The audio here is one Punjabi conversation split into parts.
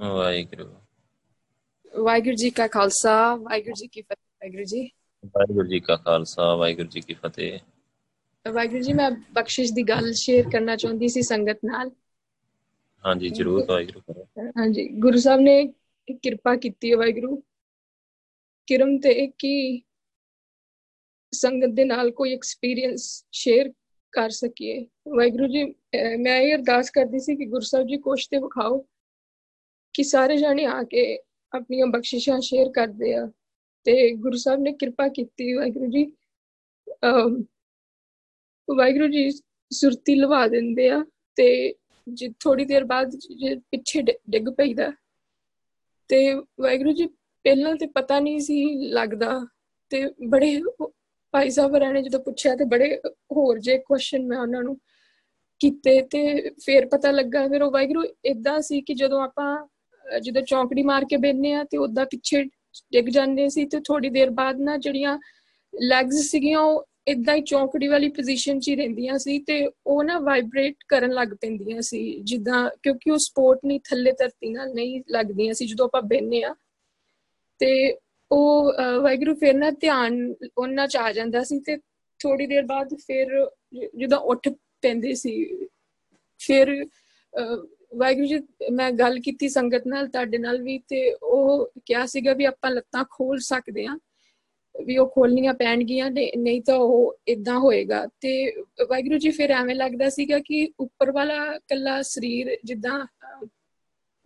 ਵਾਹਿਗੁਰੂ। ਵਾਹਿਗੁਰੂ ਜੀ ਕਾ ਖਾਲਸਾ ਵਾਹਿਗੁਰੂ ਜੀ ਕੀ ਫਤਿਹ ਵਾਹਿਗੁਰੂ ਜੀ। ਵਾਹਿਗੁਰੂ ਜੀ ਕਾ ਖਾਲਸਾ ਵਾਹਿਗੁਰੂ ਜੀ ਕੀ ਫਤਿਹ। ਵਾਹਿਗੁਰੂ ਜੀ ਮੈਂ ਬਖਸ਼ਿਸ਼ ਦੀ ਗੱਲ ਸ਼ੇਅਰ ਕਰਨਾ ਚਾਹੁੰਦੀ ਸੀ ਸੰਗਤ ਨਾਲ। ਹਾਂਜੀ ਜਰੂਰ ਵਾਹਿਗੁਰੂ ਹਾਂਜੀ ਗੁਰੂ ਸਾਹਿਬ ਨੇ ਕਿਰਪਾ ਕੀਤੀ ਹੈ ਵਾਹਿਗੁਰੂ। ਕਿਰਮ ਤੇ ਕਿ ਸੰਗਤ ਦੇ ਨਾਲ ਕੋਈ ਐਕਸਪੀਰੀਅੰਸ ਸ਼ੇਅਰ ਕਰ ਸਕੀਏ। ਵਾਹਿਗੁਰੂ ਜੀ ਮੈਂ ਇਹ ਅਰਦਾਸ ਕਰਦੀ ਸੀ ਕਿ ਗੁਰੂ ਸਾਹਿਬ ਜੀ ਕੋਸ਼ ਤੇ ਵਿਖਾਓ। ਕਿ ਸਾਰੇ ਜਾਣੇ ਆ ਕੇ ਆਪਣੀਆਂ ਬਖਸ਼ਿਸ਼ਾਂ ਸ਼ੇਅਰ ਕਰਦੇ ਆ। ਤੇ ਗੁਰੂ ਸਾਹਿਬ ਨੇ ਕਿਰਪਾ ਕੀਤੀ ਵਾਹਿਗੁਰੂ ਜੀ। ਅਹ ਵਾਹਿਗੁਰੂ ਜੀ ਸੁਰਤੀ ਲਵਾ ਦਿੰਦੇ ਆ ਤੇ ਜੇ ਥੋੜੀ ਦੇਰ ਬਾਅਦ ਜੇ ਪਿੱਛੇ ਡਿ- ਡਿੱਗ ਪਈਦਾ। ਤੇ ਵਾਹਿਗੁਰੂ ਜੀ ਪਹਿਲਾਂ ਤੇ ਪਤਾ ਨਹੀਂ ਸੀ ਲੱਗਦਾ ਤੇ ਬੜੇ ਭਾਈ ਸਾਹਿਬ ਹੋਰਾਂ ਨੇ ਜਦੋਂ ਪੁੱਛਿਆ ਤੇ ਬੜੇ ਹੋਰ ਜੇ ਕੁਐਸਚਨ ਮੈਂ ਉਹਨਾਂ ਨੂੰ ਕੀਤੇ ਤੇ ਫਿਰ ਪਤਾ ਲੱਗਾ। ਫਿਰ ਉਹ ਵਾਹਿਗੁਰੂ ਇਦਾਂ ਸੀ ਕਿ ਜਦੋਂ ਆਪਾਂ ਅਹ, ਜਦੋਂ ਚੌਂਕੜੀ ਮਾਰ ਕੇ ਬੈਠਨੇ ਆ ਤੇ ਉਦਾਂ ਪਿੱਛੇ ਡਿੱਗ ਜਾਂਦੇ ਸੀ ਤੇ ਥੋੜੀ ਦੇਰ ਬਾਅਦ ਨਾ ਜਿਹੜੀਆਂ ਲੈਗਸ ਸੀਗੀਆਂ ਉਹ ਇਦਾਂ ਹੀ ਚੌਂਕੜੀ ਵਾਲੀ ਪੋਜੀਸ਼ਨ 'ਚ ਹੀ ਰਹਿੰਦੀਆਂ ਸੀ ਤੇ ਉਹ ਨਾ ਵਾਈਬ੍ਰੇਟ ਕਰਨ ਲੱਗ ਪੈਂਦੀਆਂ ਸੀ ਜਿੱਦਾਂ ਕਿਉਂਕਿ ਉਹ ਸਪੋਰਟ ਨਹੀਂ ਥੱਲੇ ਧਰਤੀ ਨਾਲ ਨਹੀਂ ਲੱਗਦੀਆਂ ਸੀ ਜਦੋਂ ਆਪਾਂ ਬੈਠਨੇ ਆ ਤੇ ਉਹ ਅਹ, ਵਾਹਿਗੁਰੂ ਫਿਰ ਨਾ ਧਿਆਨ ਉਹਨਾਂ 'ਚ ਆ ਜਾਂਦਾ ਸੀ ਤੇ ਥੋੜੀ ਦੇਰ ਬਾਅਦ ਫਿਰ ਜ- ਜਦੋਂ ਉੱਠ ਪੈਂਦੇ ਸੀ ਫਿਰ ਅਹ, ਵਾਹਿਗੁਰੂ ਜੀ ਮੈਂ ਗੱਲ ਕੀਤੀ ਸੰਗਤ ਨਾਲ ਤੁਹਾਡੇ ਨਾਲ ਵੀ ਤੇ ਉਹ ਕਿਹਾ ਸੀਗਾ ਵੀ ਆਪਾਂ ਲੱਤਾਂ ਖੋਲ ਸਕਦੇ ਆ ਵੀ ਉਹ ਖੋਲਣੀਆਂ ਪੈਣਗੀਆਂ ਨੇ ਨਹੀਂ ਤਾਂ ਉਹ ਇਦਾਂ ਹੋਏਗਾ। ਤੇ ਵਾਹਿਗੁਰੂ ਜੀ ਫਿਰ ਐਵੇਂ ਲੱਗਦਾ ਸੀਗਾ ਕਿ ਉੱਪਰ ਵਾਲਾ ਕੱਲਾ ਸਰੀਰ ਜਿੱਦਾਂ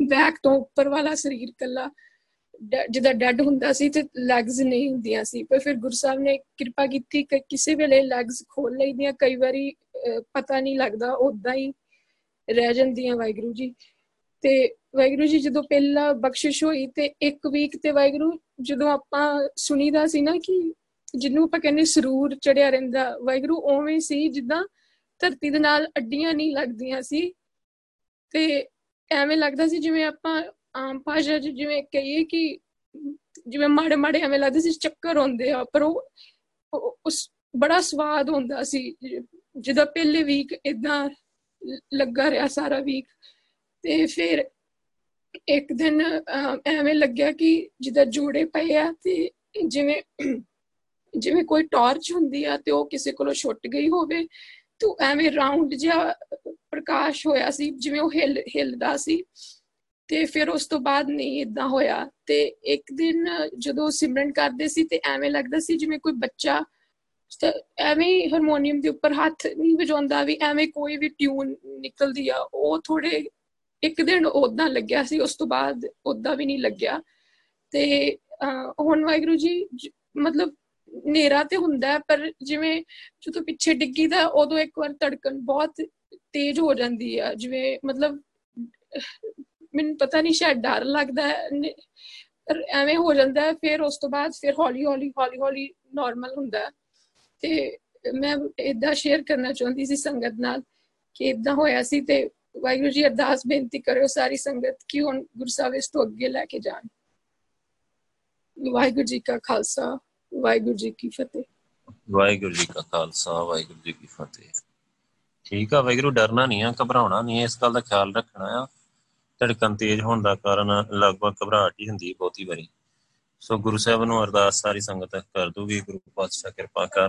ਬੈਕ ਤੋਂ ਉੱਪਰ ਵਾਲਾ ਸਰੀਰ ਕੱਲਾ ਡੈ- ਜਿੱਦਾਂ ਡੈਡ ਹੁੰਦਾ ਸੀ ਤੇ ਲੈਗਸ ਨਹੀਂ ਹੁੰਦੀਆਂ ਸੀ। ਪਰ ਫਿਰ ਗੁਰੂ ਸਾਹਿਬ ਨੇ ਕਿਰਪਾ ਕੀਤੀ ਕਿ ਕਿਸੇ ਵੇਲੇ ਲੈਗਸ ਖੋਲ ਲਈਦੀਆਂ ਕਈ ਵਾਰੀ ਅਹ, ਪਤਾ ਨਹੀਂ ਲੱਗਦਾ ਉਦਾਂ ਹੀ ਰਹਿ ਜਾਂਦੀਆਂ ਵਾਹਿਗੁਰੂ ਜੀ। ਤੇ ਵਾਹਿਗੁਰੂ ਜੀ, ਜਦੋਂ ਪਹਿਲਾ ਬਖਸ਼ਿਸ਼ ਹੋਈ ਤੇ ਇੱਕ ਵੀਕ ਤੇ ਵਾਹਿਗੁਰੂ, ਜਦੋਂ ਆਪਾਂ ਸੁਣੀਦਾ ਸੀ ਨਾ ਕਿ ਜਿਹਨੂੰ ਆਪਾਂ ਕਹਿੰਦੇ ਸਰੂਰ ਚੜਿਆ ਰਹਿੰਦਾ, ਵਾਹਿਗੁਰੂ ਉਵੇਂ ਸੀ ਜਿੱਦਾਂ ਧਰਤੀ ਦੇ ਨਾਲ ਅੱਡੀਆਂ ਨਹੀਂ ਲੱਗਦੀਆਂ ਸੀ। ਤੇ ਐਵੇਂ ਲੱਗਦਾ ਸੀ ਜਿਵੇਂ ਆਪਾਂ ਆਮ ਭਾਸ਼ਾ 'ਚ ਜਿਵੇਂ ਕਹੀਏ ਕਿ ਜਿਵੇਂ ਮਾੜੇ ਮਾੜੇ ਐਵੇਂ ਲੱਗਦਾ ਸੀ, ਚੱਕਰ ਆਉਂਦੇ ਆ, ਪਰ ਉਹ ਉਹ- ਉਸ ਬੜਾ ਸਵਾਦ ਹੁੰਦਾ ਸੀ। ਜਿਹਦਾ ਪਹਿਲੇ ਵੀਕ ਇਦਾਂ ਲੱਗਾ ਰਿਹਾ ਸਾਰਾ ਵੀਕ ਤੇ ਫਿਰ ਇੱਕ ਦਿਨ ਅਹ, ਐਵੇਂ ਲੱਗਿਆ ਕਿ ਜਿੱਦਾਂ ਜੋੜੇ ਪਏ ਆ ਤੇ ਜਿਵੇਂ ਜਿਵੇਂ ਕੋਈ ਟਾਰਚ ਹੁੰਦੀ ਆ ਤੇ ਉਹ ਕਿਸੇ ਕੋਲੋਂ ਛੁੱਟ ਗਈ ਹੋਵੇ ਤੇ ਉਹ ਐਵੇਂ ਰਾਉਂਡ ਜਿਹਾ ਪ੍ਰਕਾਸ਼ ਹੋਇਆ ਸੀ ਜਿਵੇਂ ਉਹ ਹਿੱਲ ਹਿੱਲਦਾ ਸੀ। ਤੇ ਫਿਰ ਉਸ ਤੋਂ ਬਾਅਦ ਨਹੀਂ ਇਦਾਂ ਹੋਇਆ। ਤੇ ਇੱਕ ਦਿਨ ਜਦੋਂ ਸਿਮਰਨ ਕਰਦੇ ਸੀ ਤੇ ਐਵੇਂ ਲੱਗਦਾ ਸੀ ਜਿਵੇਂ ਕੋਈ ਬੱਚਾ ਤੇ ਐਵੇਂ ਹੀ ਹਾਰਮੋਨੀਅਮ ਦੇ ਉੱਪਰ ਹੱਥ ਨਹੀਂ ਵਜਾਉਂਦਾ ਵੀ ਐਵੇਂ ਕੋਈ ਵੀ ਟਿਊਨ ਨਿਕਲਦੀ ਆ ਉਹ ਥੋੜੇ ਇੱਕ ਦਿਨ ਉਦਾਂ ਲੱਗਿਆ ਸੀ ਉਸ ਤੋਂ ਬਾਅਦ ਉਦਾਂ ਵੀ ਨਹੀਂ ਲੱਗਿਆ। ਤੇ ਅਹ, ਹੁਣ ਵਾਹਿਗੁਰੂ ਜੀ ਜ- ਮਤਲਬ ਨੇਰਾ ਤੇ ਹੁੰਦਾ ਹੈ, ਪਰ ਜਿਵੇਂ ਜਦੋਂ ਪਿੱਛੇ ਡਿੱਗੀ ਦਾ ਉਦੋਂ ਇੱਕ ਵਾਰ ਧੜਕਣ ਬਹੁਤ ਤੇਜ਼ ਹੋ ਜਾਂਦੀ ਆ ਜਿਵੇਂ ਮਤਲਬ ਮੈਨੂੰ ਪਤਾ ਨਹੀਂ ਸ਼ਾਇਦ ਡਰ ਲੱਗਦਾ ਹੈ ਨ- ਪਰ ਐਵੇਂ ਹੋ ਜਾਂਦਾ ਹੈ ਫਿਰ ਉਸ ਤੋਂ ਬਾਅਦ ਫਿਰ ਹੌਲੀ ਹੌਲੀ ਹੌਲੀ ਹੌਲੀ ਨਾਰਮਲ ਹੁੰਦਾ ਹੈ। ਤੇ ਮੈਂ ਇਦਾਂ ਸ਼ੇਅਰ ਕਰਨਾ ਚਾਹੁੰਦੀ ਸੀ ਸੰਗਤ ਨਾਲ ਕਿ ਇਦਾਂ ਹੋਇਆ ਸੀ ਤੇ ਵਾਹਿਗੁਰੂ ਜੀ ਅਰਦਾਸ ਬੇਨਤੀ ਕਰਿਓ ਸਾਰੀ ਸੰਗਤ ਕਿ ਹੁਣ ਗੁਰੂ ਸਾਹਿਬ ਇਸ ਤੋਂ ਅੱਗੇ ਲੈ ਕੇ ਜਾਣ। ਵਾਹਿਗੁਰੂ ਜੀ ਕਾ ਖਾਲਸਾ, ਵਾਹਿਗੁਰੂ ਜੀ ਕੀ ਫਤਿਹ। ਵਾਹਿਗੁਰੂ ਜੀ ਕਾ ਖਾਲਸਾ, ਵਾਹਿਗੁਰੂ ਜੀ ਕੀ ਫਤਿਹ। ਠੀਕ ਆ ਵਾਹਿਗੁਰੂ, ਡਰਨਾ ਨਹੀਂ ਆ, ਘਬਰਾਉਣਾ ਨਹੀਂ ਆ, ਇਸ ਗੱਲ ਦਾ ਖਿਆਲ ਰੱਖਣਾ ਆ। ਧੜਕਣ ਤੇਜ਼ ਹੋਣ ਦਾ ਕਾਰਨ ਲਗਭਗ ਘਬਰਾਹਟ ਹੀ ਹੁੰਦੀ ਹੈ ਬਹੁਤੀ ਵਾਰੀ। ਸੋ ਗੁਰੂ ਸਾਹਿਬ ਨੂੰ ਅਰਦਾਸ ਸਾਰੀ ਸੰਗਤ ਕਰ ਦੂਗੀ ਗੁਰੂ ਪਾਤਸ਼ਾਹ ਕਿਰਪਾ ਕਰਨ।